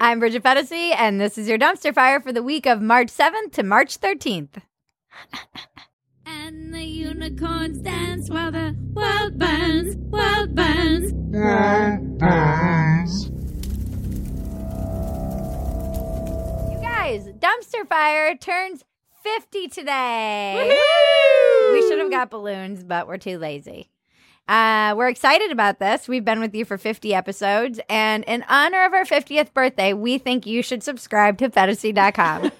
I'm Bridget Phetasy, and this is your dumpster fire for the week of March 7th to March 13th. And the unicorns dance while the world burns, world burns. You guys, dumpster fire turns 50 today. We should have got balloons, but we're too lazy. Uh, we're excited about this. We've been with you for 50 episodes, and in honor of our 50th birthday, we think you should subscribe to Phetasy.com.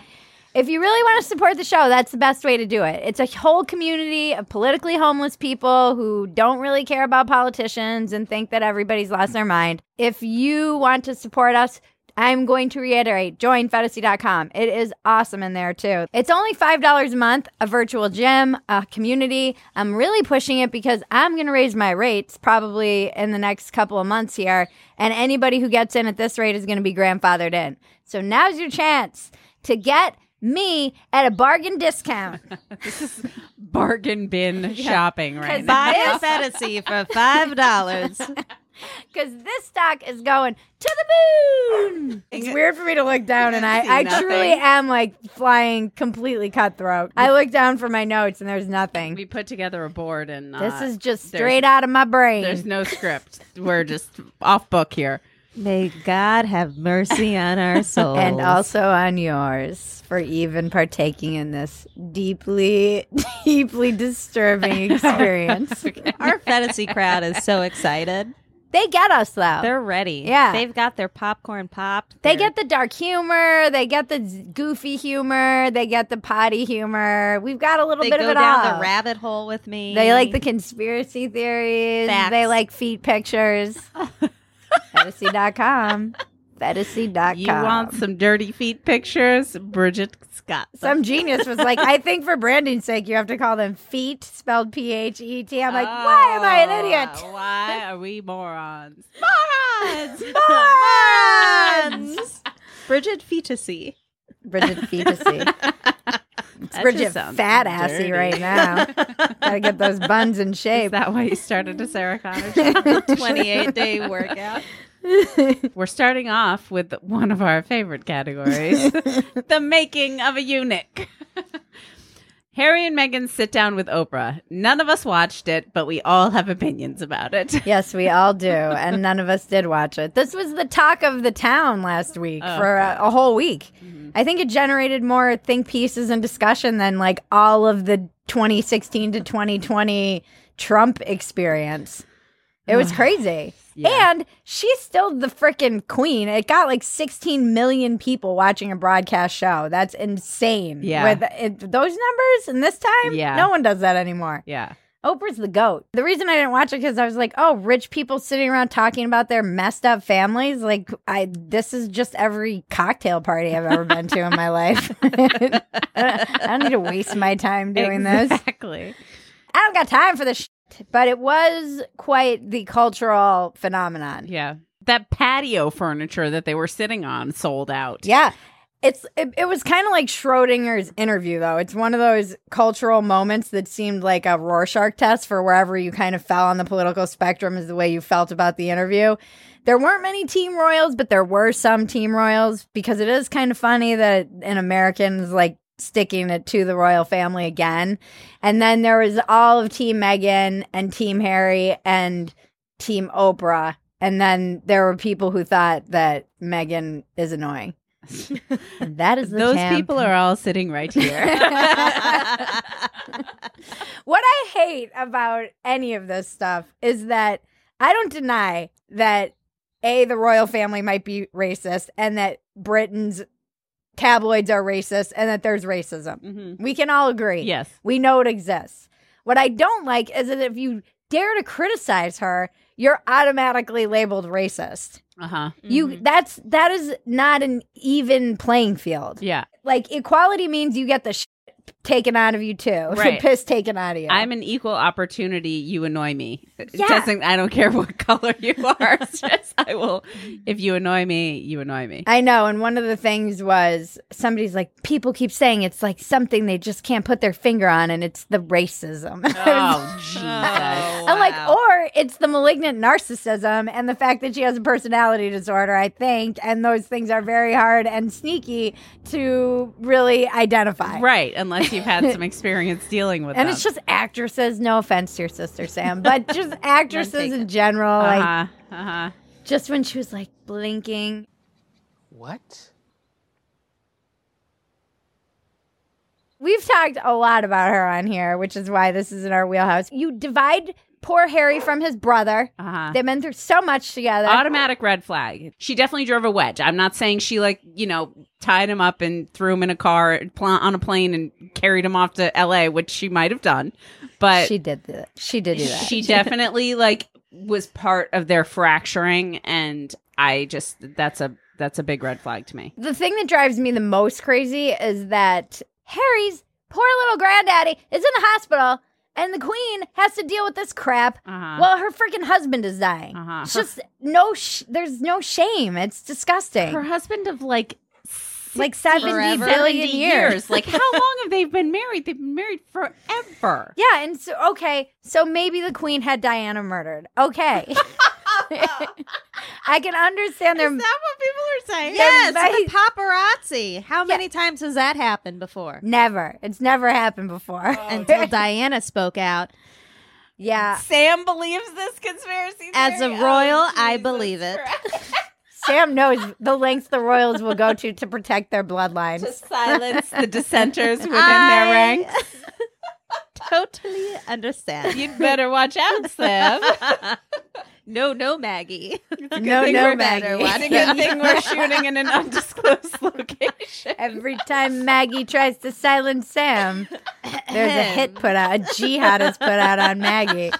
if you really want to support the show, that's the best way to do it. It's a whole community of politically homeless people who don't really care about politicians and think that everybody's lost their mind. If you want to support us, I'm going to reiterate join Phetasy.com. It is awesome in there too. It's only $5 a month, a virtual gym, a community. I'm really pushing it because I'm going to raise my rates probably in the next couple of months here. And anybody who gets in at this rate is going to be grandfathered in. So now's your chance to get me at a bargain discount. this is Bargain bin shopping right now. Buy a fantasy for five dollars. Because this stock is going to the moon. It's weird for me to look down, and I, I nothing. truly am like flying completely cutthroat. I look down for my notes, and there's nothing. We put together a board and uh, This is just straight out of my brain. There's no script. We're just off book here. May God have mercy on our souls. and also on yours for even partaking in this deeply, deeply disturbing experience. our fantasy crowd is so excited. They get us though. They're ready. Yeah. They've got their popcorn popped. They They're- get the dark humor. They get the z- goofy humor. They get the potty humor. We've got a little they bit go of it down all. the rabbit hole with me. They like the conspiracy theories. Facts. They like feet pictures. Phetasy.com. Phetasy.com. You want some dirty feet pictures? Bridget Scott. some genius was like, I think for branding's sake, you have to call them feet, spelled P H E T. I'm like, why am I an oh, idiot? Oh, Why are we morons? morons. Morons! Bridget Fetusy. Bridget Fetusy. It's That Bridget fat assy dirty. right now. Gotta get those buns in shape. Is that why you started a Sarah Connor 28 day workout. We're starting off with one of our favorite categories the making of a eunuch. Harry and Meghan sit down with Oprah. None of us watched it, but we all have opinions about it. Yes, we all do, and none of us did watch it. This was the talk of the town last week Oh, for a, a whole week. Mm-hmm. I think it generated more think pieces and discussion than like all of the 2016 to 2020 Trump experience. It was crazy. Yeah. And she's still the freaking queen. It got like 16 million people watching a broadcast show. That's insane. Yeah. With it, those numbers and this time, Yeah. no one does that anymore. Yeah. Oprah's the goat. The reason I didn't watch it because I was like, oh, rich people sitting around talking about their messed up families. Like, I this is just every cocktail party I've ever been to in my life. I don't need to waste my time doing this. Exactly. I don't got time for this. Shit. But it was quite the cultural phenomenon. Yeah. That patio furniture that they were sitting on sold out. Yeah. It's it, it was kind of like Schrodinger's interview though. It's one of those cultural moments that seemed like a Rorschach test for wherever you kind of fell on the political spectrum is the way you felt about the interview. There weren't many team royals, but there were some team royals because it is kind of funny that an American is like sticking it to the royal family again. And then there was all of team Meghan and team Harry and team Oprah. And then there were people who thought that Meghan is annoying. That is the Those camp. people are all sitting right here. what I hate about any of this stuff is that I don't deny that a the royal family might be racist and that Britain's tabloids are racist and that there's racism. Mhm. We can all agree. Yes. We know it exists. What I don't like is that if you dare to criticize her, you're automatically labeled racist. Uh huh. You that's that is not an even playing field. Yeah. Like equality means you get the shit taken out of you too. Right. the piss taken out of you. I'm an equal opportunity. You annoy me. Yeah. doesn't. I don't care what color you are. It's just I will. If you annoy me, you annoy me. I know, and one of the things was somebody's like, people keep saying it's like something they just can't put their finger on, and it's the racism. Oh Jesus! I'm like, or it's the malignant narcissism and the fact that she has a personality disorder, I think. And those things are very hard and sneaky to really identify. Right, unless you've had some experience dealing with And them. it's just actresses. No offense to your sister, Sam, but just actresses in general. Like, uh-huh, uh-huh. just when she was like blinking. What? We've talked a lot about her on here, which is why this is in our wheelhouse. You divide poor Harry from his brother. Uh-huh. They've been through so much together. Automatic red flag. She definitely drove a wedge. I'm not saying she like, you know, tied him up and threw him in a car pl- on a plane and carried him off to LA, which she might have done. But she did that. She did do that. she definitely like was part of their fracturing and I just that's a that's a big red flag to me. the thing that drives me the most crazy is that Harry's poor little granddaddy is in the hospital and the queen has to deal with this crap Uh-huh. while her freaking husband is dying. Uh-huh. It's just no sh- there's no shame. It's disgusting. Her husband of like like 70 Forever. billion 70 years. Like how long have they been married? They've been married forever. Yeah, and so okay, so maybe the queen had Diana murdered. Okay. I can understand their Is that what people are saying? Yes, very- the paparazzi. How many times has that happened before? never. It's never happened before. Until Diana spoke out. yeah. Sam believes this conspiracy theory. As a oh, royal, Oh, I believe it. Sam knows the lengths the royals will go to to protect their bloodlines. to silence the dissenters within their ranks. Totally understand. You'd better watch out, Sam. No, no, Maggie. no, thing no, we're Maggie. It's a good thing we're shooting in an undisclosed location. Every time Maggie tries to silence Sam, there's a hit put out, a jihad is put out on Maggie.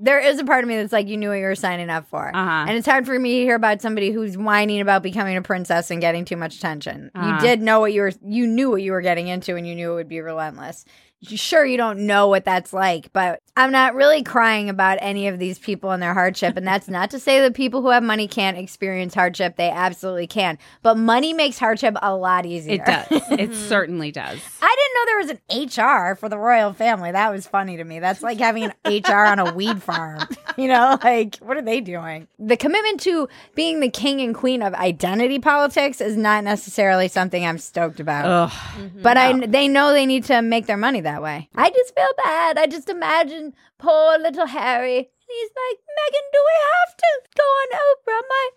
there is a part of me that's like, you knew what you were signing up for. Uh-huh. And it's hard for me to hear about somebody who's whining about becoming a princess and getting too much attention. You Uh-huh. did know what you were, you knew what you were getting into and you knew it would be relentless. Sure, you don't know what that's like, but I'm not really crying about any of these people and their hardship. And that's not to say that people who have money can't experience hardship. They absolutely can. But money makes hardship a lot easier. It does. It certainly does. I didn't know there was an HR for the royal family. That was funny to me. That's like having an HR on a weed farm. You know, like what are they doing? The commitment to being the king and queen of identity politics is not necessarily something I'm stoked about. Ugh. but I they know they need to make their money that way. I just feel bad. I just imagine poor little Harry. He's like, Meghan, do we have to go on Oprah? My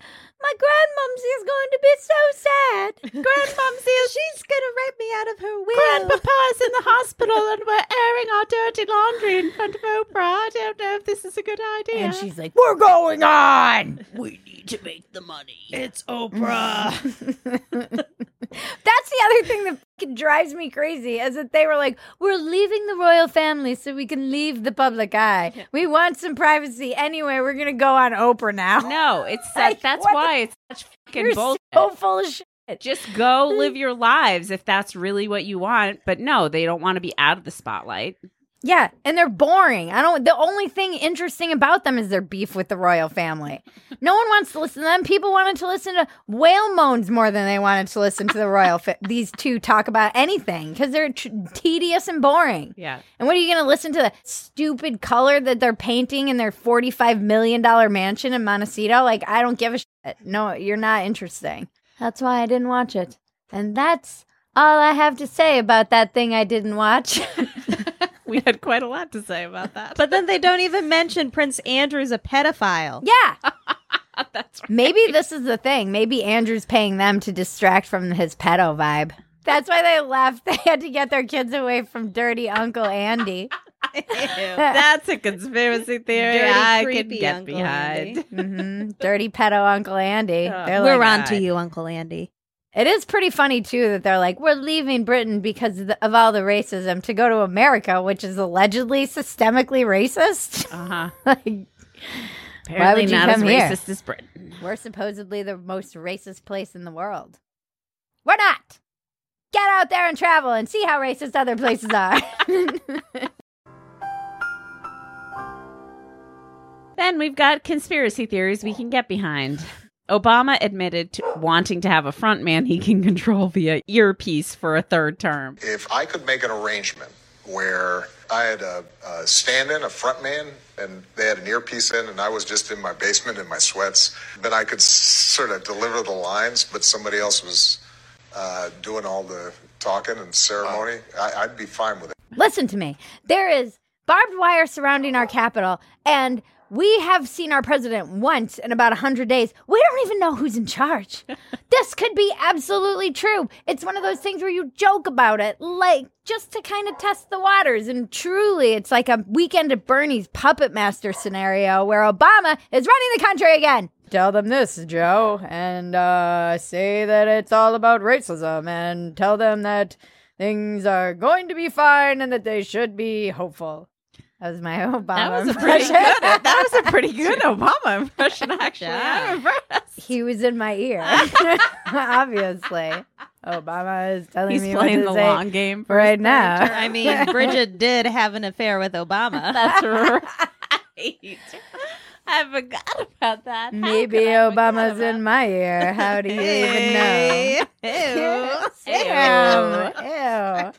my grandmumsy is going to be so sad. Grandmumsy is She's gonna rip me out of her will. Grandpapa's in the hospital and we're airing our dirty laundry in front of Oprah. I don't know if this is a good idea. And she's like, We're going on. We need to make the money. It's Oprah. That's the other thing that fucking drives me crazy is that they were like, we're leaving the royal family so we can leave the public eye. We want some privacy. Anyway, we're going to go on Oprah now. no, it's Like, that's the- why it's such fucking You're bullshit. so full of shit. Just go live your lives if that's really what you want. But no, they don't want to be out of the spotlight. Yeah, and they're boring. I don't. The only thing interesting about them is their beef with the royal family. No one wants to listen to them. People wanted to listen to whale moans more than they wanted to listen to the royal. Fa- these two talk about anything because they're tr- tedious and boring. Yeah. And what are you going to listen to the stupid color that they're painting in their $45 million mansion in Montecito? Like, I don't give a shit. No, you're not interesting. That's why I didn't watch it. And that's all I have to say about that thing I didn't watch. We had quite a lot to say about that. but then they don't even mention Prince Andrew's a pedophile. yeah. that's right. Maybe this is the thing. Maybe Andrew's paying them to distract from his pedo vibe. That's why they left. They had to get their kids away from dirty Uncle Andy. That's a conspiracy theory Dirty, I can creepy get Uncle behind. Andy. hmm Dirty pedo Uncle Andy. They're We're like, on to you, Uncle Andy. It is pretty funny too that they're like, we're leaving Britain because of, the, of all the racism to go to America, which is allegedly systemically racist. Uh huh. like, Apparently would you not as come here? racist as Britain. we're supposedly the most racist place in the world. We're not. Get out there and travel and see how racist other places are. Then we've got conspiracy theories we can get behind. Obama admitted to wanting to have a front man he can control via earpiece for a third term. If I could make an arrangement where I had a, a stand in, a front man and they had an earpiece in, and I was just in my basement in my sweats. Then I could s- sort of deliver the lines, but somebody else was uh, doing all the talking and ceremony. I, I'd be fine with it. Listen to me. There is barbed wire surrounding our Capitol, and we have seen our president once in about 100 days. We don't even know who's in charge. this could be absolutely true. It's one of those things where you joke about it, like just to kind of test the waters. And truly, it's like a weekend at Bernie's puppet master scenario where Obama is running the country again. Tell them this, Joe, and uh, say that it's all about racism, and tell them that things are going to be fine and that they should be hopeful. That was my Obama That was a pretty impression. good. Uh, that was a pretty good Obama impression, actually. I'm impressed. he was in my ear, obviously. Obama is telling me. He's me playing what the say long game for right now. third. I mean, Bridget did have an affair with Obama. That's right. I forgot about that. How Maybe could I forget Obama's in my ear. How do you even know? Ew. Ew.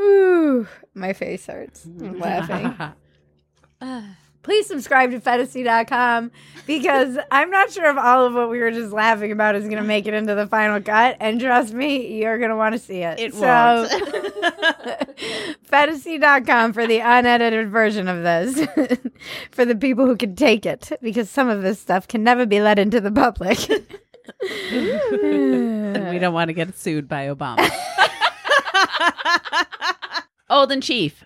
Ew. Ooh, my face hurts. I'm laughing. Ah, please subscribe to Phetasy.com because I'm not sure if all of what we were just laughing about is going to make it into the final cut. And trust me, you're going to want to see it. It so, Phetasy.com for the unedited version of this for the people who can take it because some of this stuff can never be let into the public. and we don't want to get sued by Obama. Old and Chief,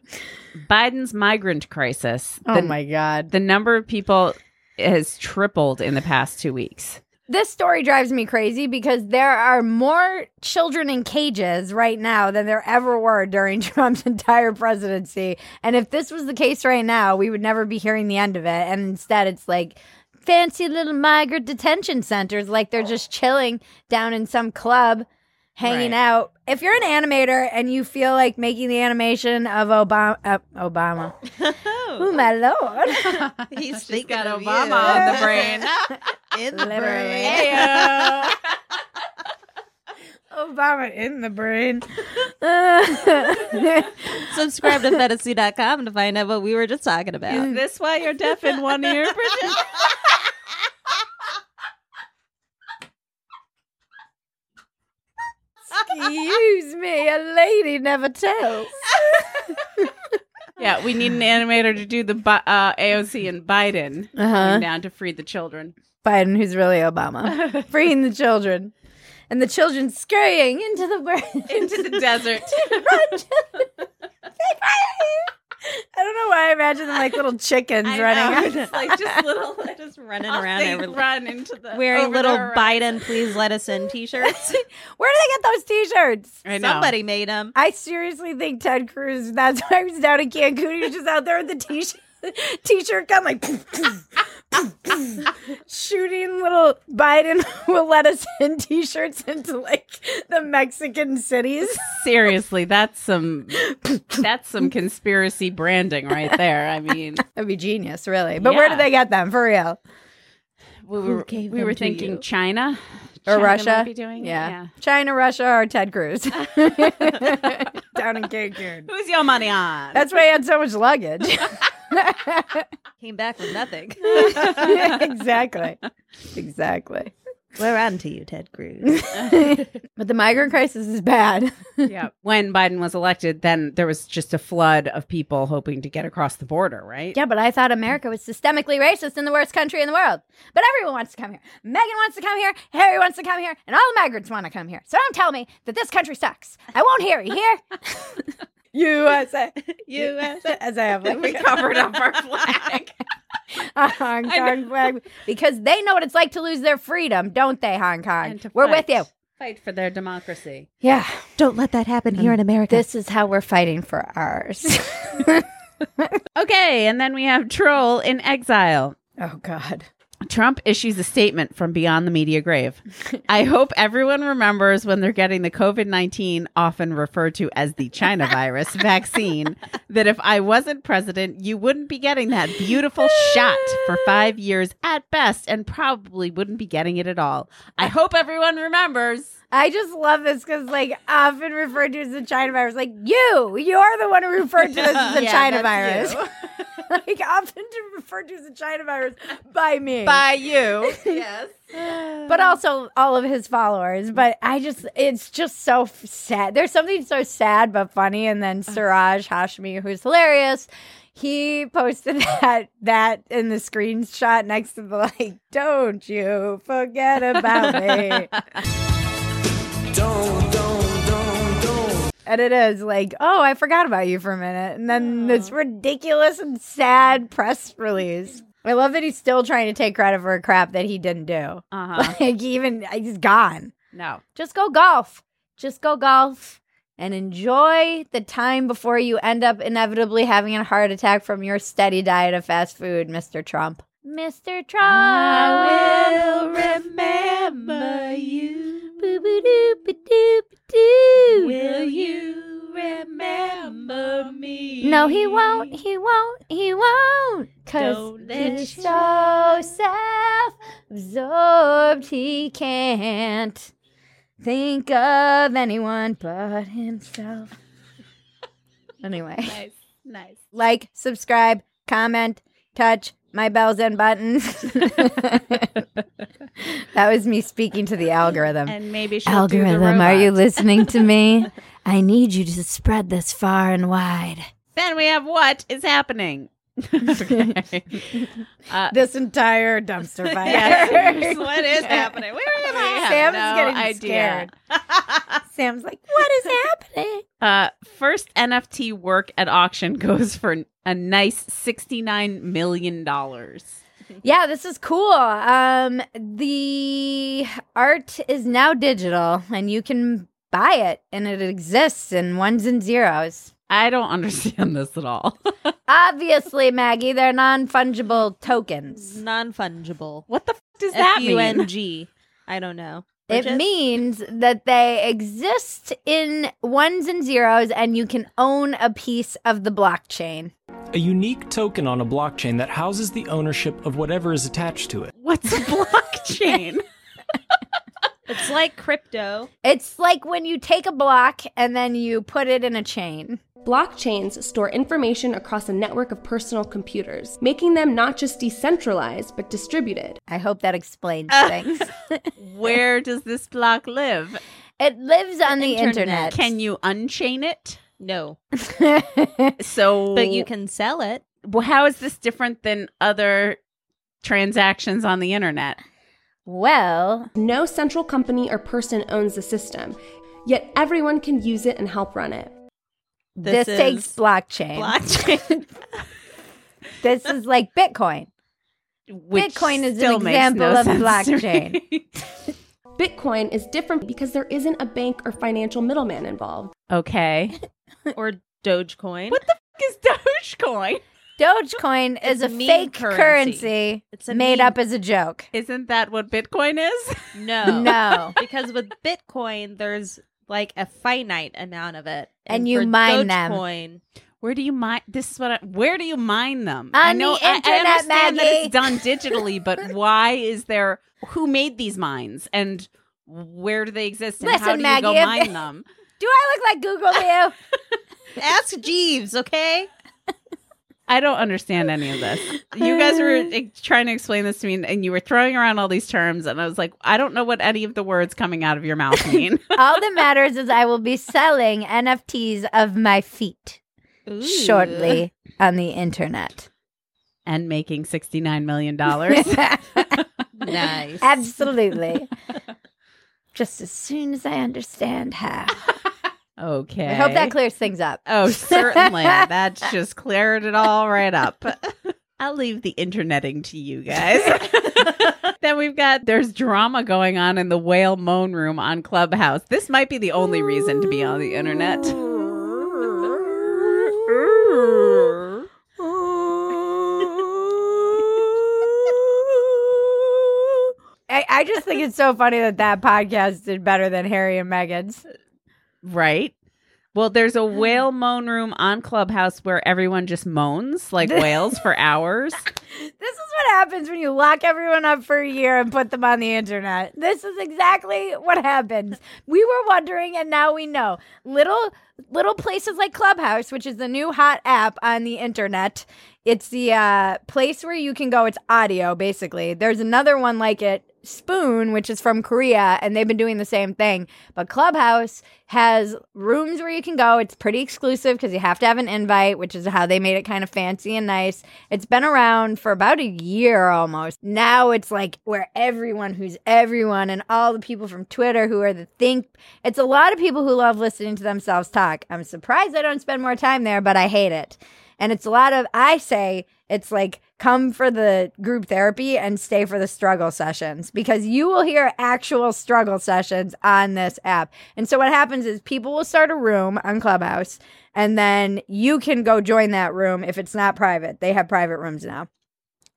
Biden's migrant crisis. oh The, my God. the number of people has tripled in the past two weeks. this story drives me crazy because there are more children in cages right now than there ever were during Trump's entire presidency. And if this was the case right now, we would never be hearing the end of it. And instead, it's like fancy little migrant detention centers, like they're just chilling down in some club. Hanging Right. out. If you're an animator and you feel like making the animation of Obama, uh, Obama, oh my lord, He's She's thinking got of Obama you. on the brain. In the Literally. brain. Obama in the brain. Subscribe to phetasy.com to find out what we were just talking about. Is this why you're deaf in one ear, Bridget? Excuse me, a lady never tells. yeah, we need an animator to do the uh, AOC and Biden Uh-huh. down to free the children. Biden, who's really Obama, freeing the children, and the children scurrying into the. Into the desert. I don't know why I imagine them like little chickens I running. know, around. just like just little Just running off around they every- run into the wearing over little the horizon. Biden, please let us in t-shirts. Where do they get those T-shirts? I know. Somebody made them. I seriously think Ted Cruz. That's why I was down in Cancun. He was just out there with the t-shirt, t-shirt gun, like shooting little Biden will let us in t-shirts into like the Mexican cities. Seriously, that's some that's some conspiracy branding right there. I mean, That'd be genius, really. But where Yeah. do they get them for real? we were, we were thinking you? China Or China Russia? be doing it, yeah. China, Russia, or Ted Cruz down in Cancun. Who's your money on? That's why he had so much luggage. Came back with nothing. exactly. Exactly. We're on to you, Ted Cruz. But the migrant crisis is bad. yeah. When Biden was elected, then there was just a flood of people hoping to get across the border, right? Yeah, but I thought America was systemically racist and the worst country in the world. But everyone wants to come here. Meghan wants to come here. Harry wants to come here. And all the migrants want to come here. So don't tell me that this country sucks. I won't hear you hear? USA. USA. As I have like We covered up our flag. a Hong Kong flag. Because they know what it's like to lose their freedom, don't they, Hong Kong? We're fight. with you. Fight for their democracy. Yeah. Don't let that happen here in America. This is how we're fighting for ours. Okay, and then we have Troll in Exile. oh, God. Trump issues a statement from beyond the media grave. I hope everyone remembers when they're getting the COVID 19, often referred to as the China virus vaccine, that if I wasn't president, you wouldn't be getting that beautiful shot for five years at best and probably wouldn't be getting it at all. I hope everyone remembers. I just love this because, like, often referred to as the China virus. Like, you, you're the one who referred to this as the Yeah, China virus. like, often referred to as the China virus by me. By you. yes. but also all of his followers. But I just, it's just so f- sad. There's something so sad but funny. And then Siraj Hashmi, who's hilarious, he posted that that in the screenshot next to the like, "Don't you forget about me." don't And it is like, oh, I forgot about you for a minute. And then this ridiculous and sad press release. I love that he's still trying to take credit for a crap that he didn't do. Uh huh. Like, even, he's gone. No. Just go golf. Just go golf and enjoy the time before you end up inevitably having a heart attack from your steady diet of fast food, Mr. Trump. Mr. Trump. I will remember you. Will you remember me? No, he won't. He won't. He won't. Cause Don't let he's you- so self-absorbed he can't think of anyone but himself. Anyway, Nice. Nice. like, subscribe, comment, touch my bells and buttons. that was me speaking to the algorithm. And maybe she'll do the algorithm, are you listening to me? I need you to spread this far and wide. Then we have what is happening. okay. Uh, This entire dumpster fire. yes, what is happening? We really have Sam's no getting idea. Sam's like, what is happening? Uh, first NFT work at auction goes for a nice $69 million. Yeah, this is cool. Um, the art is now digital and you can buy it and it exists in ones and zeros. I don't understand this at all. Obviously, Maggie, they're non fungible tokens. Non fungible. what the f- does that F U N mean? G. I don't know. It means that they exist in ones and zeros and you can own a piece of the blockchain. A unique token on a blockchain that houses the ownership of whatever is attached to it. What's a blockchain? It's like crypto. It's like when you take a block and then you put it in a chain. Blockchains store information across a network of personal computers, making them not just decentralized, but distributed. I hope that explains uh, things. Where does this block live? it lives on the internet. internet. Can you unchain it? No. So, But you can sell it. Well, how is this different than other transactions on the internet? Well, No central company or person owns the system, yet everyone can use it and help run it. this, This takes is blockchain. Blockchain. this is like Bitcoin. Which Bitcoin is an still makes example no of sense blockchain. Bitcoin is different because there isn't a bank or financial middleman involved. okay. or Dogecoin. What the f- is Dogecoin? Dogecoin is It's a meme fake currency. currency, It's a made meme. up as a joke. Isn't that what Bitcoin is? No. No. because with Bitcoin, there's like a finite amount of it. And you for mine them. Dogecoin, Where do you mine? This is what. I, where do you mine them? On I know. the I- I, internet, understand that Maggie. it's done digitally, but why is there? Who made these mines and where do they exist? And how Listen, do you go Maggie, if- mine them? Do I look like Google to you? Ask Jeeves, okay? I don't understand any of this. You guys were trying to explain this to me, and you were throwing around all these terms, and I was like, I don't know what any of the words coming out of your mouth mean. All that matters is I will be selling NFTs of my feet Ooh. shortly on the internet. and making sixty nine million dollars. Nice. Absolutely. Just as soon as I understand how. Okay. I hope that clears things up. Oh, certainly. That's just cleared it all right up. I'll leave the interneting to you guys. then we've got there's drama going on in the whale moan room on Clubhouse. This might be the only reason to be on the internet. I just think it's so funny that that podcast did better than Harry and Meghan's. Right? Well, there's a whale moan room on Clubhouse where everyone just moans like whales for hours. This is what happens when you lock everyone up for a year and put them on the internet. This is exactly what happens. We were wondering and now we know. Little little places like Clubhouse, which is the new hot app on the internet. It's the uh, place where you can go. It's audio, basically. There's another one like it, Spoon, which is from Korea, and they've been doing the same thing. But Clubhouse has rooms where you can go. It's pretty exclusive because you have to have an invite, which is how they made it kind of fancy and nice. It's been around for about a year almost. Now it's like where everyone who's everyone and all the people from Twitter who are the think. It's a lot of people who love listening to themselves talk. I'm surprised I don't spend more time there, but I hate it. And it's a lot of, I say, it's like come for the group therapy and stay for the struggle sessions because you will hear actual struggle sessions on this app. And so what happens is people will start a room on Clubhouse and then you can go join that room if it's not private. They have private rooms now.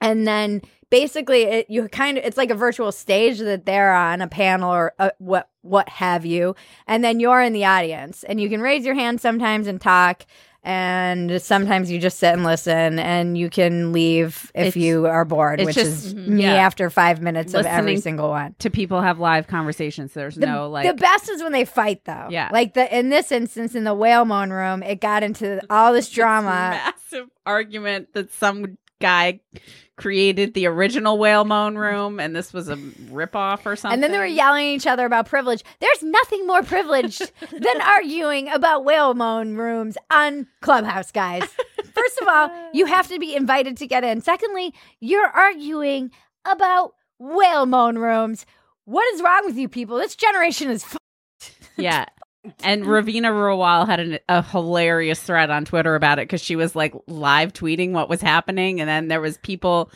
And then basically it, you kind of it's like a virtual stage that they're on a panel or uh what what have you and then you're in the audience and you can raise your hand sometimes and talk and sometimes you just sit and listen and you can leave if It's- you are bored which just- is mhm, me yeah. after five minutes of every single one to people have live conversations. There's the, no like the best is when they fight though Yeah. like the in this instance in the whale moan room it got into all this drama massive argument that some guy created the original whale moan room and this was a ripoff or something. And then they were yelling at each other about privilege. There's nothing more privileged than arguing about whale moan rooms on Clubhouse, guys. First of all, you have to be invited to get in. Secondly, you're arguing about whale moan rooms. What is wrong with you people? This generation is. F- Yeah. And Ravina Rawal had an, a hilarious thread on Twitter about it because she was like live tweeting what was happening, and then there was people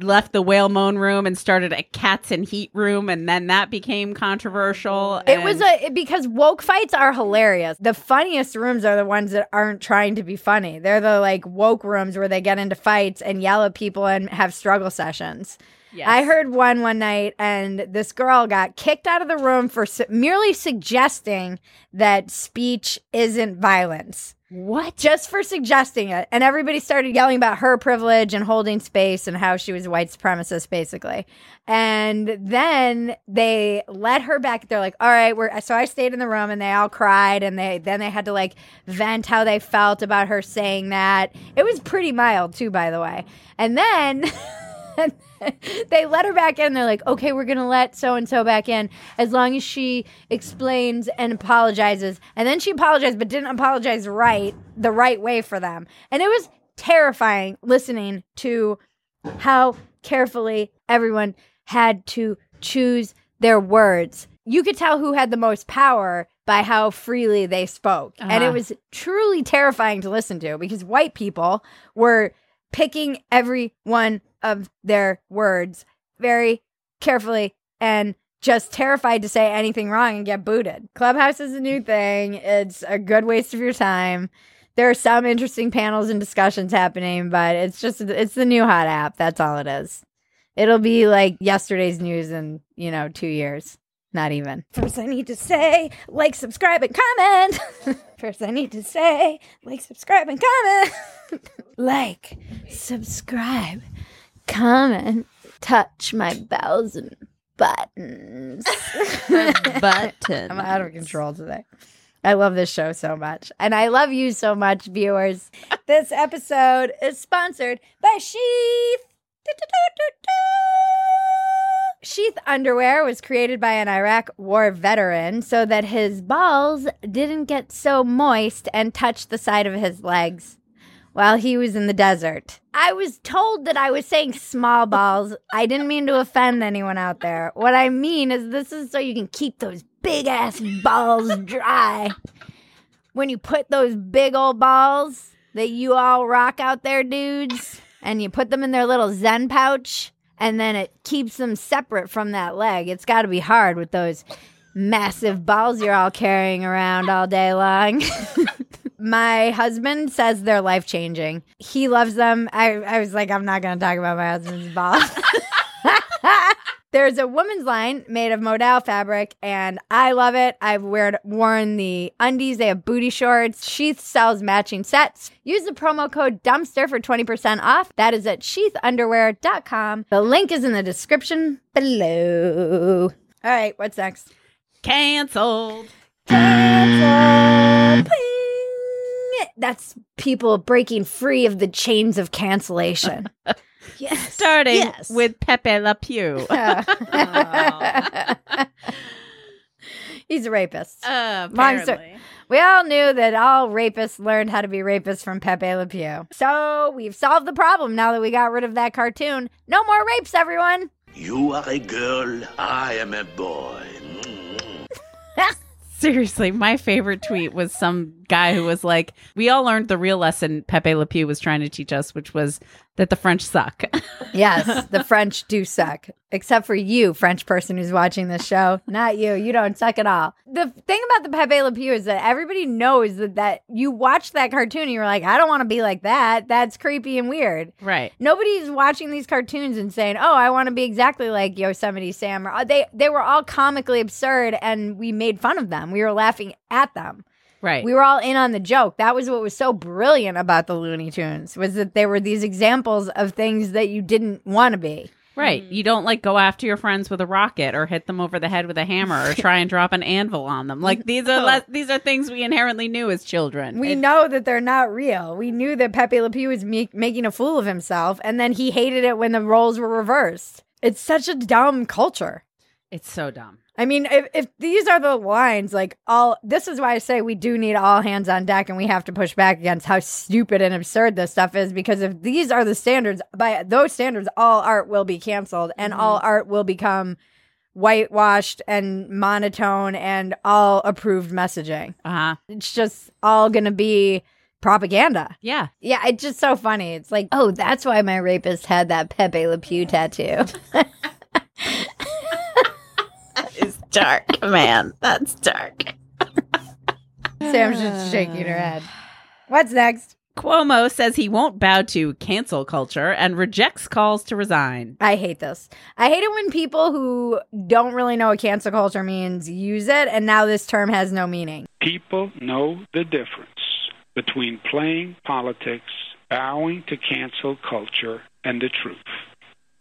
left the whale moan room and started a cats and heat room, and then that became controversial. it was a because woke fights are hilarious. The funniest rooms are the ones that aren't trying to be funny. They're the like woke rooms where they get into fights and yell at people and have struggle sessions. Yes. I heard one one night, and this girl got kicked out of the room for su- merely suggesting that speech isn't violence. what? Just for suggesting it. And everybody started yelling about her privilege and holding space and how she was a white supremacist, basically. And then they let her back. They're like, all right, we're so I stayed in the room and they all cried and they then they had to like vent how they felt about her saying that. It was pretty mild too, by the way. And then they let her back in. They're like, okay, we're going to let so and so back in as long as she explains and apologizes. And then she apologized, but didn't apologize right, the right way for them. And it was terrifying listening to how carefully everyone had to choose their words. You could tell who had the most power by how freely they spoke. And it Uh-huh. was truly terrifying to listen to because white people were picking every one of their words very carefully and just terrified to say anything wrong and get booted. Clubhouse is a new thing. It's a good waste of your time. There are some interesting panels and discussions happening, but it's just it's the new hot app. That's all it is. It'll be like yesterday's news in, you know, 2 years. Not even. First I need to say like, subscribe and comment. First I need to say like, subscribe and comment. like, subscribe, comment, touch my bells and buttons. Button. I'm out of control today. I love this show so much. And I love you so much, viewers. this episode is sponsored by Sheath. Sheath underwear was created by an Iraq war veteran so that his balls didn't get so moist and touch the side of his legs while he was in the desert. I was told that I was saying small balls. I didn't mean to offend anyone out there. What I mean is, this is so you can keep those big ass balls dry. When you put those big old balls that you all rock out there, dudes, and you put them in their little Zen pouch, and then it keeps them separate from that leg. It's got to be hard with those massive balls you're all carrying around all day long. my husband says they're life changing. He loves them. I, I was like, I'm not going to talk about my husband's balls. There's a woman's line made of modal fabric, and I love it. I've wear, worn the undies. They have booty shorts. Sheath sells matching sets. Use the promo code DUMPSTER for 20% off. That is at sheathunderwear.com. The link is in the description below. All right, what's next? Canceled. Cancel. Ping. That's people breaking free of the chains of cancellation. yes. Starting Yes. with Pepe Le Pew. He's a rapist. Uh, apparently. We all knew that all rapists learned how to be rapists from Pepe Le Pew. So we've solved the problem now that we got rid of that cartoon. No more rapes, everyone. You are a girl, I am a boy. Seriously, my favorite tweet was some guy who was like, "We all learned the real lesson Pepe Le Pew was trying to teach us, which was that the French suck." Yes, the French do suck. Except for you, French person who's watching this show. Not you. You don't suck at all. The thing about the Pepe Le Pew is that everybody knows that, that you watch that cartoon and you're like, I don't want to be like that. That's creepy and weird. right. Nobody's watching these cartoons and saying, "Oh, I want to be exactly like Yosemite Sam." Or, they they were all comically absurd, and we made fun of them. We were laughing at them. Right. We were all in on the joke. That was what was so brilliant about the Looney Tunes was that they were these examples of things that you didn't want to be. right. Mm. You don't like go after your friends with a rocket or hit them over the head with a hammer or try and drop an anvil on them. Like these are le- these are things we inherently knew as children. We It- know that they're not real. We knew that Pepe Le Pew was me- making a fool of himself, and then he hated it when the roles were reversed. It's such a dumb culture. it's so dumb. I mean, if, if these are the lines, like all this is why I say we do need all hands on deck and we have to push back against how stupid and absurd this stuff is because if these are the standards, by those standards, all art will be canceled and all art will become whitewashed and monotone and all approved messaging. Uh huh. It's just all going to be propaganda. Yeah. Yeah, it's just so funny. It's like, oh, that's why my rapist had that Pepe Le Pew tattoo. It's dark, man. That's dark. Sam's just shaking her head. What's next? Cuomo says he won't bow to cancel culture and rejects calls to resign. I hate this. I hate it when people who don't really know what cancel culture means use it, and now this term has no meaning. People know the difference between playing politics, bowing to cancel culture, and the truth.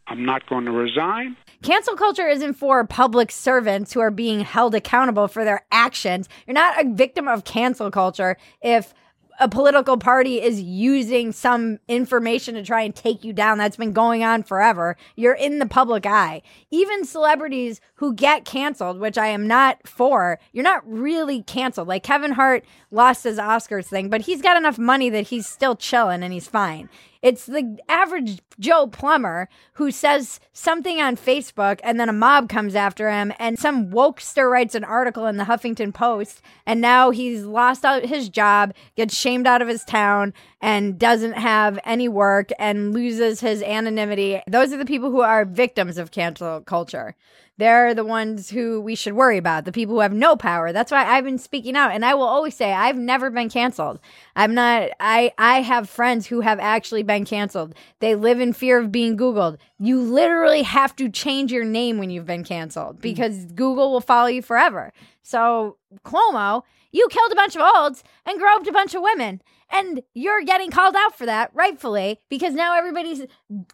I'm not going to resign. Cancel culture isn't for public servants who are being held accountable for their actions. You're not a victim of cancel culture if a political party is using some information to try and take you down. That's been going on forever. You're in the public eye. Even celebrities who get canceled, which I am not for, you're not really canceled. Like Kevin Hart lost his Oscars thing, but he's got enough money that he's still chilling and he's fine. It's the average Joe plumber who says something on Facebook and then a mob comes after him and some wokester writes an article in the Huffington Post and now he's lost out his job, gets shamed out of his town and doesn't have any work and loses his anonymity. Those are the people who are victims of cancel culture. They're the ones who we should worry about, the people who have no power. That's why I've been speaking out. And I will always say I've never been canceled. I'm not I I have friends who have actually been canceled. They live in fear of being Googled. You literally have to change your name when you've been canceled mm. because Google will follow you forever. So Cuomo, you killed a bunch of olds and groped a bunch of women. And you're getting called out for that, rightfully, because now everybody's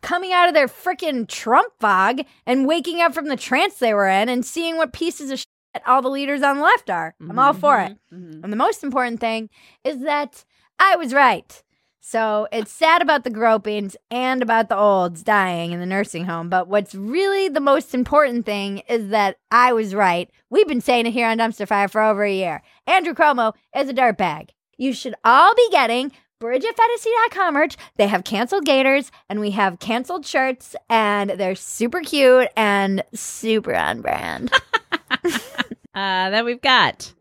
coming out of their freaking Trump fog and waking up from the trance they were in and seeing what pieces of shit all the leaders on the left are. I'm all for it. Mm-hmm, mm-hmm. And the most important thing is that I was right. So it's sad about the gropings and about the olds dying in the nursing home. But what's really the most important thing is that I was right. We've been saying it here on Dumpster Fire for over a year. Andrew Cuomo is a dirtbag. You should all be getting BridgetPhetasy.com merch. They have canceled gators and we have canceled shirts and they're super cute and super on brand. Uh, then we've got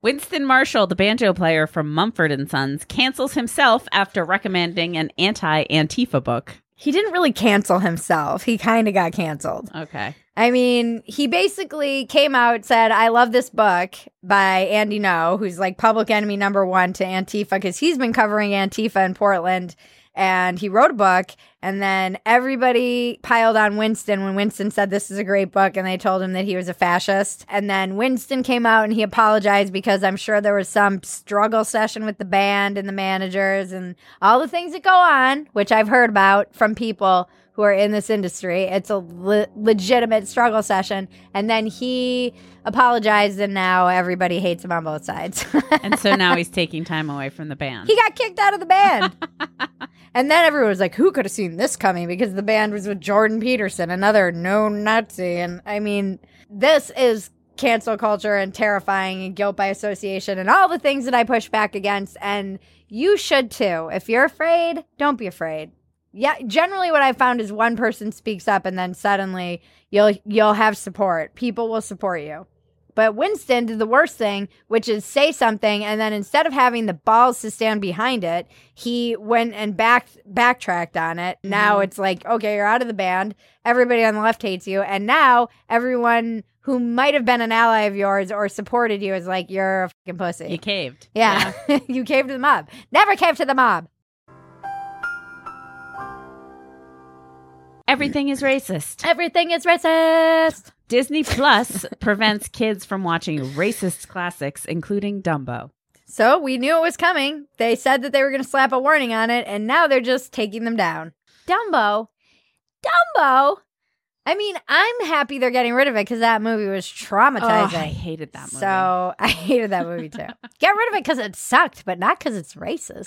Winston Marshall, the banjo player from Mumford and Sons, cancels himself after recommending an anti-Antifa book. He didn't really cancel himself. He kind of got canceled. Okay. I mean, he basically came out said, "I love this book by Andy Ngo, who's like public enemy number one to Antifa because he's been covering Antifa in Portland." And he wrote a book And then everybody piled on Winston when Winston said this is a great book and they told him that he was a fascist. And then Winston came out and he apologized because I'm sure there was some struggle session with the band and the managers and all the things that go on, which I've heard about from people who are in this industry. It's a le- legitimate struggle session. And then he apologized and now everybody hates him on both sides. and so now he's taking time away from the band. he got kicked out of the band. and then everyone was like, who could have seen this coming? Because the band was with Jordan Peterson, another known Nazi. And I mean, this is cancel culture and terrifying and guilt by association and all the things that I push back against. And you should too. If you're afraid, don't be afraid. Yeah, generally what I found is one person speaks up and then suddenly you'll you'll have support. People will support you. But Winston did the worst thing, which is say something, and then instead of having the balls to stand behind it, he went and back backtracked on it. Mm-hmm. Now it's like, okay, you're out of the band. Everybody on the left hates you, and now everyone who might have been an ally of yours or supported you is like, you're a fucking pussy. You caved. yeah, you caved to the mob. Never cave to the mob. Everything is racist. Everything is racist. Disney Plus prevents kids from watching racist classics, including Dumbo. So we knew it was coming. They said that they were going to slap a warning on it, and now they're just taking them down. Dumbo. Dumbo. I mean, I'm happy they're getting rid of it because that movie was Oh, traumatizing. I hated that movie. So I hated that movie too. Get rid of it because it sucked, but not because it's racist.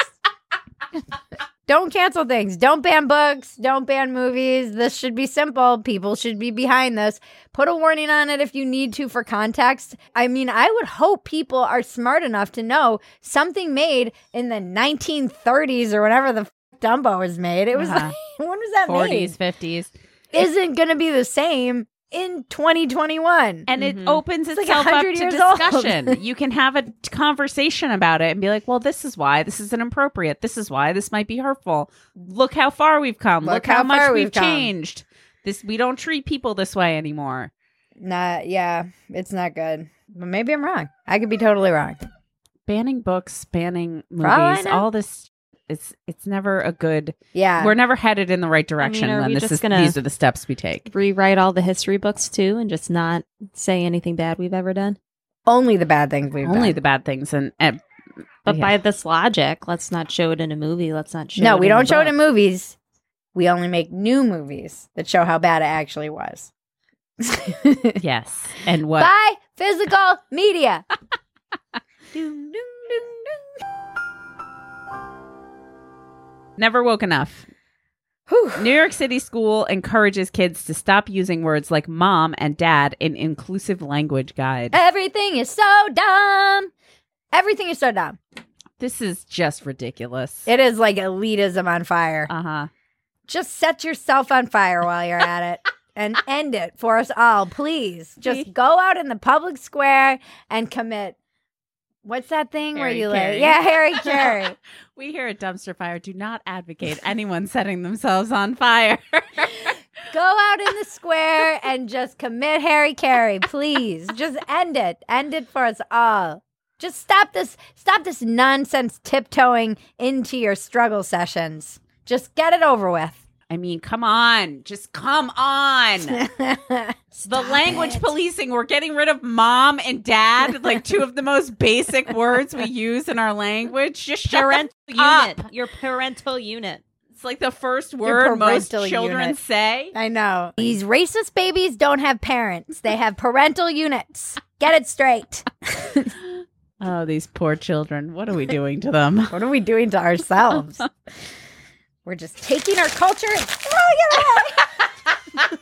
don't cancel things. Don't ban books. Don't ban movies. This should be simple. People should be behind this. Put a warning on it if you need to for context. I mean, I would hope people are smart enough to know something made in the 1930s or whenever the f- Dumbo was made. It was Uh-huh. like, when was that made? 40s, 50s. Isn't going to be the same in 2021. And it Mhm. opens It's like itself up 100 to years old. discussion. you can have a conversation about it and be like, well, this is why this is inappropriate. This is why this might be hurtful. Look how far we've come. Look Look, how, how much we've we've changed. This we don't treat people this way anymore. Not, yeah, it's not good. But maybe I'm wrong. I could be totally wrong. Banning books, banning For all I movies, all this it's it's never a good Yeah. we're never headed in the right direction are when this is gonna- these are the steps we take. Rewrite all the history books too, and just not say anything bad we've ever done. Only the bad things we've Only done. the bad things and, and But yeah. by this logic, let's not show it in a movie. Let's not show. no, it we in don't show it in movies. We only make new movies that show how bad it actually was. yes. And what By physical media. Doom, doom, doom, doom. Never woke enough. Whew. New York City school encourages kids to stop using words like mom and dad in inclusive language guide. Everything is so dumb. Everything is so dumb. This is just ridiculous. It is like elitism on fire. Uh huh. Just set yourself on fire while you're at it and end it for us all, please. Just go out in the public square and commit. What's that thing where you Carey. lay? Yeah, Harry Carey. We here at Dumpster Fire do not advocate anyone setting themselves on fire. go out in the square and just commit Harry Carey, please. Just end it. End it for us all. Just stop this stop this nonsense tiptoeing into your struggle sessions. Just get it over with. I mean, come on. Just come on. the language policing, we're getting rid of mom and dad, like two of the most basic words we use in our language. Just shut Parental unit. up. Your parental unit. It's like the first word most children unit. say. I know. These racist babies don't have parents. They have parental units. Get it straight. Oh, these poor children. What are we doing to them? What are we doing to ourselves? We're just taking our culture and throwing it away.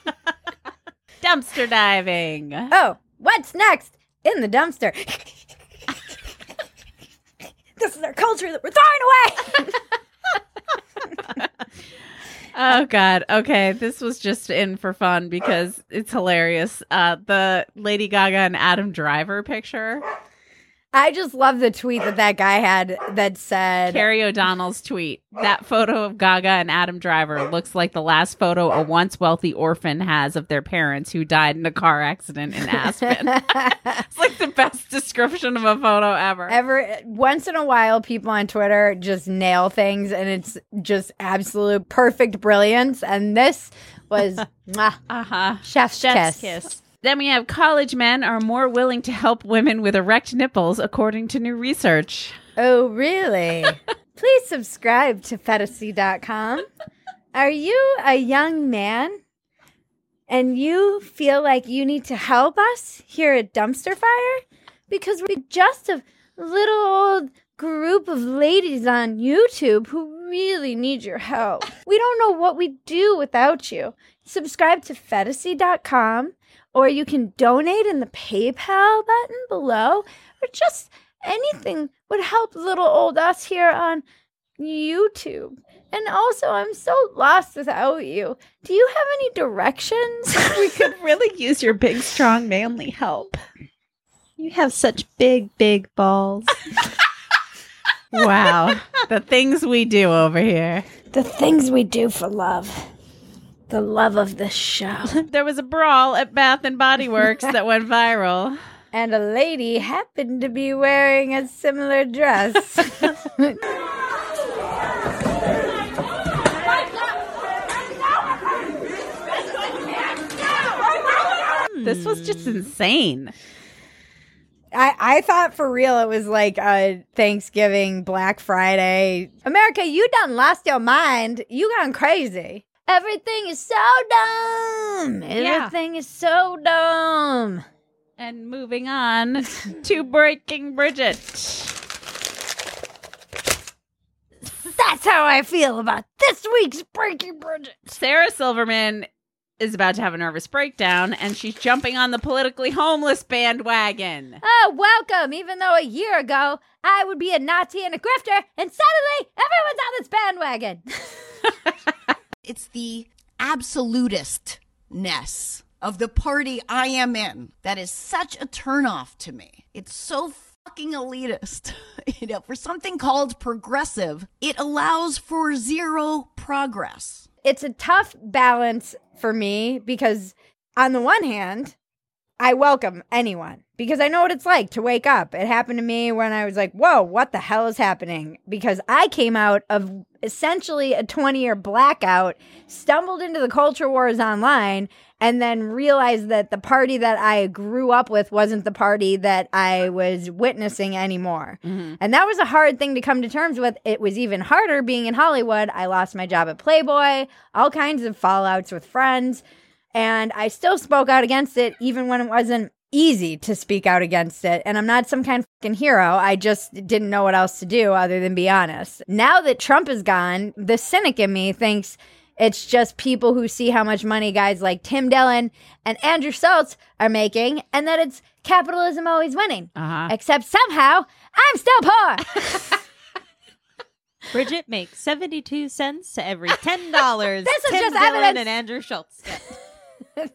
Dumpster diving. Oh, what's next in the dumpster? this is our culture that we're throwing away. Oh God. Okay, this was just in for fun because it's hilarious. Uh, the Lady Gaga and Adam Driver picture. I just love the tweet that that guy had that said, Carrie O'Donnell's tweet. That photo of Gaga and Adam Driver looks like the last photo a once wealthy orphan has of their parents who died in a car accident in Aspen. it's like the best description of a photo ever. Ever once in a while, people on Twitter just nail things, and it's just absolute perfect brilliance. And this was Uh-huh. chef's, Chef's kiss. kiss. Then we have college men are more willing to help women with erect nipples, according to new research. Oh, really? Please subscribe to Phetasy.com. Are you a young man and you feel like you need to help us here at Dumpster Fire? Because we're just a little old group of ladies on YouTube who really need your help. We don't know what we'd do without you. Subscribe to Phetasy.com or you can donate in the PayPal button below or just anything would help little old us here on YouTube. And also, I'm so lost without you. Do you have any directions? We could really use your big, strong, manly help. You have such big, big balls. Wow. the things we do over here. the things we do for love. The love of this show. There was a brawl at Bath and Body Works that went viral. and a lady happened to be wearing a similar dress. This was just insane. I, I thought for real it was like a Thanksgiving, Black Friday. America, you done lost your mind. You gone crazy. Everything is so dumb. Everything is so dumb. And moving on to Breaking Bridget. That's how I feel about this week's Breaking Bridget. Sarah Silverman is about to have a nervous breakdown and she's jumping on the politically homeless bandwagon. Oh, welcome. Even though a year ago I would be a Nazi and a grifter, and suddenly everyone's on this bandwagon. It's the absolutistness of the party I am in that is such a turnoff to me. It's so fucking elitist. you know, for something called progressive, it allows for zero progress. it's a tough balance for me because on the one hand i welcome anyone because i know what it's like to wake up it happened to me when i was like whoa what the hell is happening because i came out of essentially a 20 year blackout stumbled into the culture wars online and then realized that the party that i grew up with wasn't the party that i was witnessing anymore mm-hmm. and that was a hard thing to come to terms with. It was even harder being in Hollywood. I lost my job at Playboy, all kinds of fallouts with friends. And I still spoke out against it, even when it wasn't easy to speak out against it. And I'm not some kind of fucking hero. I just didn't know what else to do other than be honest. Now that Trump is gone, the cynic in me thinks it's just people who see how much money guys like Tim Dillon and Andrew Schulz are making, and that it's capitalism always winning. Uh-huh. Except somehow I'm still poor. Bridget makes 72 cents to every $10 This is Tim just Dillon evidence. and Andrew Schulz this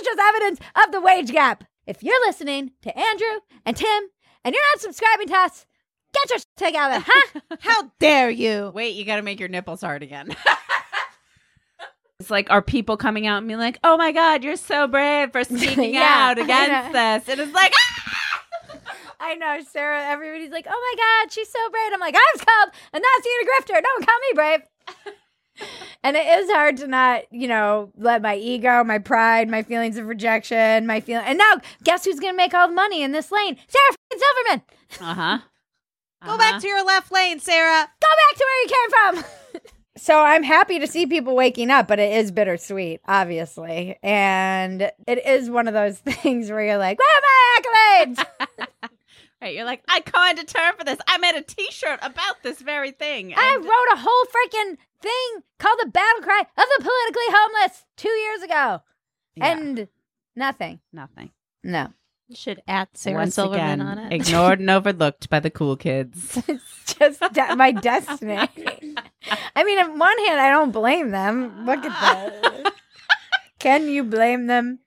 is just evidence of the wage gap. If you're listening to Andrew and Tim and you're not subscribing to us, get your shit together, huh? How dare you? Wait, you got to make your nipples hard again. it's like, are people coming out and being like, oh my God, you're so brave for speaking Yeah, out against this? And it's like, "Ah!" I know, Sarah. Everybody's like, "Oh my God, she's so brave." I'm like, "I was called a Nazi and a grifter. Don't call me brave." And it is hard to not, you know, let my ego, my pride, my feelings of rejection, my feel. And now, guess who's gonna make all the money in this lane? Sarah f***ing Silverman. uh huh. Go back to your left lane, Sarah. Go back to where you came from. so I'm happy to see people waking up, but it is bittersweet, obviously. And it is one of those things where you're like, where are my accolades? Right, you're like, I coined a term for this. I made a T-shirt about this very thing. I wrote a whole freaking thing called the battle cry of the politically homeless two years ago. Yeah. And nothing. nothing. No. You should at Sarah Once Silverman again, on it. ignored and overlooked by the cool kids. It's just de- my destiny. I mean, on one hand, I don't blame them. Look at that. Can you blame them?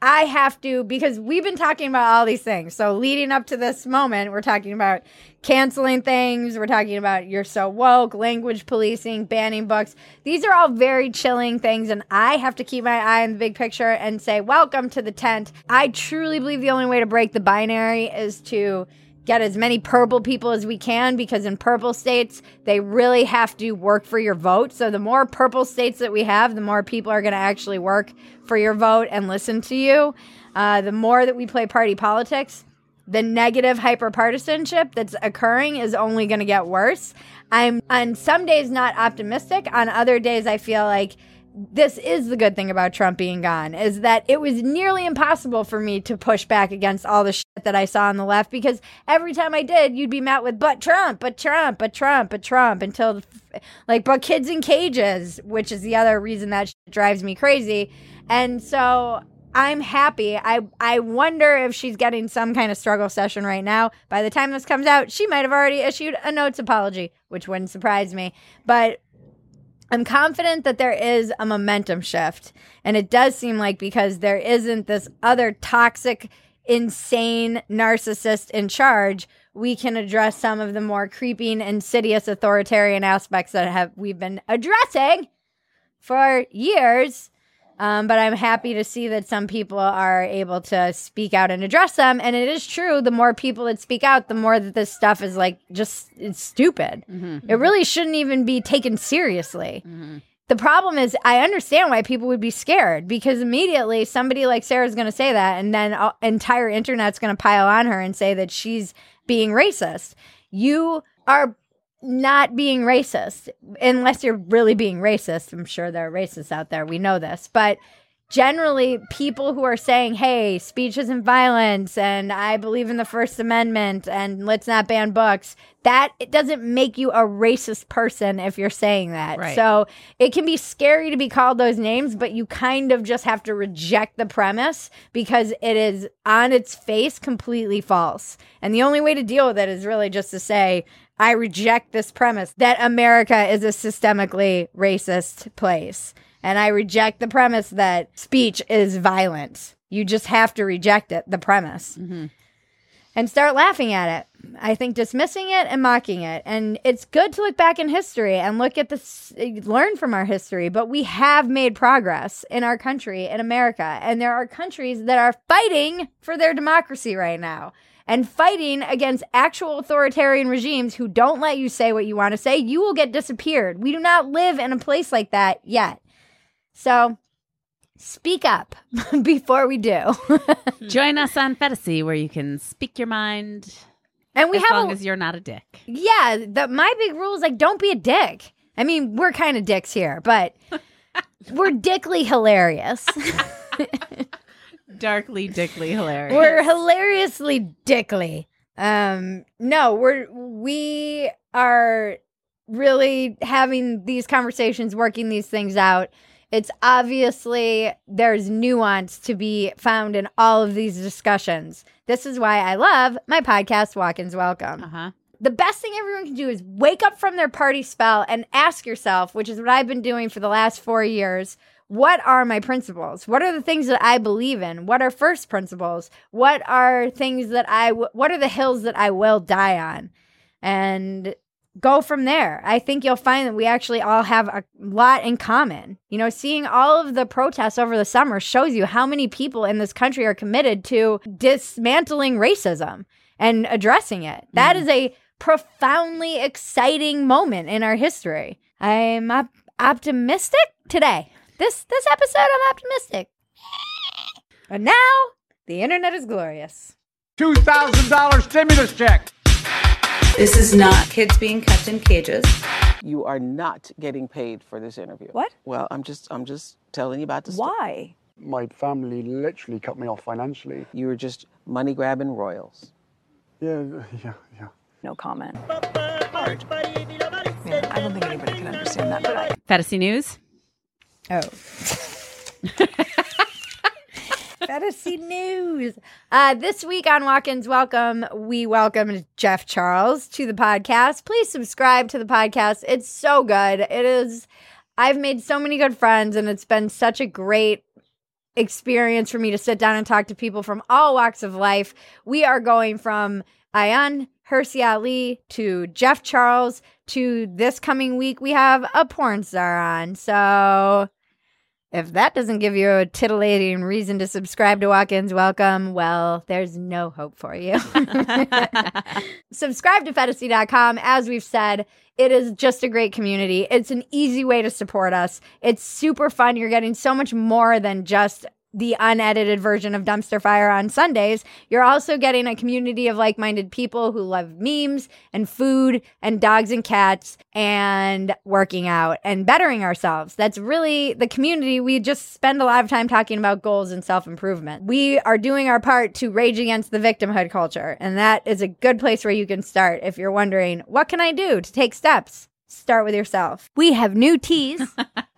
I have to because we've been talking about all these things. So leading up to this moment, we're talking about canceling things. We're talking about you're so woke, language policing, banning books. These are all very chilling things, and I have to keep my eye on the big picture and say, "Welcome to the tent." I truly believe the only way to break the binary is to get as many purple people as we can because in purple states they really have to work for your vote. So the more purple states that we have the more people are going to actually work for your vote and listen to you. Uh, the more that we play party politics the negative hyperpartisanship that's occurring is only going to get worse. I'm on some days not optimistic on other days i feel like this is the good thing about Trump being gone is that it was nearly impossible for me to push back against all the shit that I saw on the left because every time I did, you'd be met with but Trump, but Trump, but Trump, but Trump until like but kids in cages, which is the other reason that drives me crazy. And so I'm happy. I I wonder if she's getting some kind of struggle session right now. By the time this comes out, she might have already issued a notes apology, which wouldn't surprise me. But I'm confident that there is a momentum shift. And it does seem like because there isn't this other toxic, insane narcissist in charge, we can address some of the more creeping, insidious authoritarian aspects that have we've been addressing for years. Um, but I'm happy to see that some people are able to speak out and address them. And it is true, the more people that speak out, the more that this stuff is like just it's stupid. It really shouldn't even be taken seriously. The problem is, I understand why people would be scared because immediately somebody like Sarah's going to say that, and then uh, entire internet's going to pile on her and say that she's being racist. You are not being racist unless you're really being racist. I'm sure there are racists out there. We know this, but generally people who are saying, "Hey, speech isn't violence and I believe in the first amendment and let's not ban books." That it doesn't make you a racist person if you're saying that. Right. So, it can be scary to be called those names, but you kind of just have to reject the premise because it is on its face completely false. And the only way to deal with it is really just to say, I reject this premise that America is a systemically racist place. And I reject the premise that speech is violent. You just have to reject it, the premise, mm-hmm. and start laughing at it. I think dismissing it and mocking it. And it's good to look back in history and look at this, learn from our history. But we have made progress in our country, in America. And there are countries that are fighting for their democracy right now and fighting against actual authoritarian regimes who don't let you say what you want to say. You will get disappeared. We do not live in a place like that yet. So speak up before we do. Join us on Phetasy where you can speak your mind and we as have long a, as you're not a dick. Yeah, the, my big rule is like don't be a dick. I mean, we're kind of dicks here, but we're dickly hilarious. Darkly dickly hilarious. we're hilariously dickly. Um, no, we're we are really having these conversations, working these things out. It's obviously there's nuance to be found in all of these discussions. This is why I love my podcast, Walk-ins Welcome. uh-huh. the best thing everyone can do is wake up from their party spell and ask yourself, which is what I've been doing for the last four years. What are my principles? What are the things that I believe in? What are first principles? What are things that I, w- what are the hills that I will die on? And go from there. I think you'll find that we actually all have a lot in common. You know, seeing all of the protests over the summer shows you how many people in this country are committed to dismantling racism and addressing it. That mm-hmm. is a profoundly exciting moment in our history. I'm op- optimistic today. This this episode I'm optimistic. And now the internet is glorious. $2,000 stimulus check. This is not kids being kept in cages. You are not getting paid for this interview. What? Well, I'm just I'm just telling you about this. Why? My family literally cut me off financially. You were just money grabbing royals. Yeah, yeah, yeah. No comment. Hard. Yeah, I don't think anybody can understand that, but I. Phetasy news. Oh. Phetasy news. Uh, this week on Walk-ins Welcome, we welcome Jeff Charles to the podcast. Please subscribe to the podcast. It's so good. It is. I've made so many good friends, and it's been such a great experience for me to sit down and talk to people from all walks of life. We are going from Ayaan Hirsi Ali to Jeff Charles to this coming week we have a porn star on. So if that doesn't give you a titillating reason to subscribe to Walk-ins Welcome, well, there's no hope for you. subscribe to Phetasy.com. As we've said, it is just a great community. It's an easy way to support us. It's super fun. You're getting so much more than just the unedited version of Dumpster Fire on Sundays, you're also getting a community of like minded people who love memes and food and dogs and cats and working out and bettering ourselves. That's really the community. We just spend a lot of time talking about goals and self improvement. We are doing our part to rage against the victimhood culture. And that is a good place where you can start if you're wondering, what can I do to take steps? Start with yourself. We have new teas.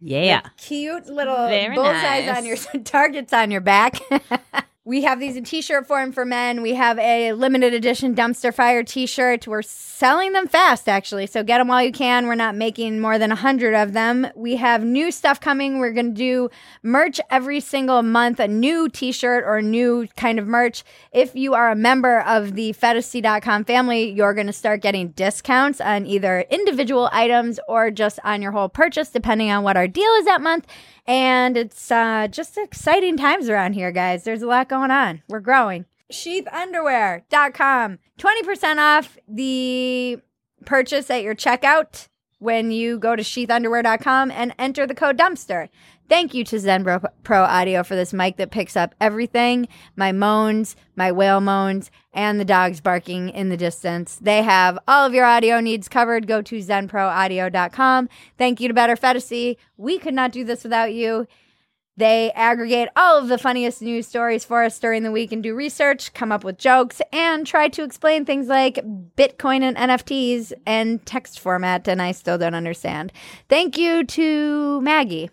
Yeah. with cute little Very bullseyes nice. on your targets on your back. we have these in t-shirt form for men. We have a limited edition dumpster fire t-shirt. We're selling them fast actually, so get them while you can. We're not making more than a hundred of them. We have new stuff coming. We're going to do merch every single month, a new t-shirt or a new kind of merch. If you are a member of the Phetasy.com family, you're going to start getting discounts on either individual items or just on your whole purchase, depending on what our deal is that month. And it's uh, just exciting times around here, guys. There's a lot going on. We're growing. Sheathunderwear.com. 20% off the purchase at your checkout when you go to sheathunderwear.com and enter the code dumpster. Thank you to Zenbro Pro Audio for this mic that picks up everything my moans, my whale moans, and the dogs barking in the distance. They have all of your audio needs covered. Go to zenproaudio.com. Thank you to Better Phetasy. We could not do this without you. They aggregate all of the funniest news stories for us during the week and do research, come up with jokes, and try to explain things like Bitcoin and NFTs and text format. And I still don't understand. Thank you to Maggie.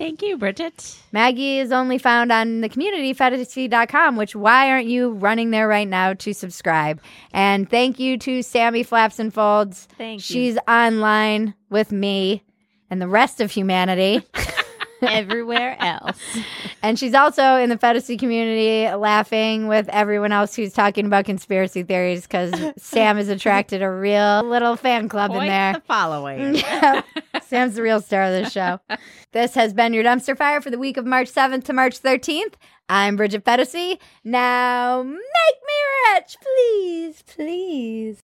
Thank you, Bridget. Maggie is only found on the community phetasy.com, which why aren't you running there right now to subscribe? And thank you to Sammy Flaps and Folds. Thank you. She's online with me and the rest of humanity. Everywhere else. And she's also in the phetasy community laughing with everyone else who's talking about conspiracy theories because Sam has attracted a real little fan club in there. the following. Sam's the real star of this show. This has been your dumpster fire for the week of March 7th to March 13th. I'm Bridget Phetasy. Now make me rich, please, please.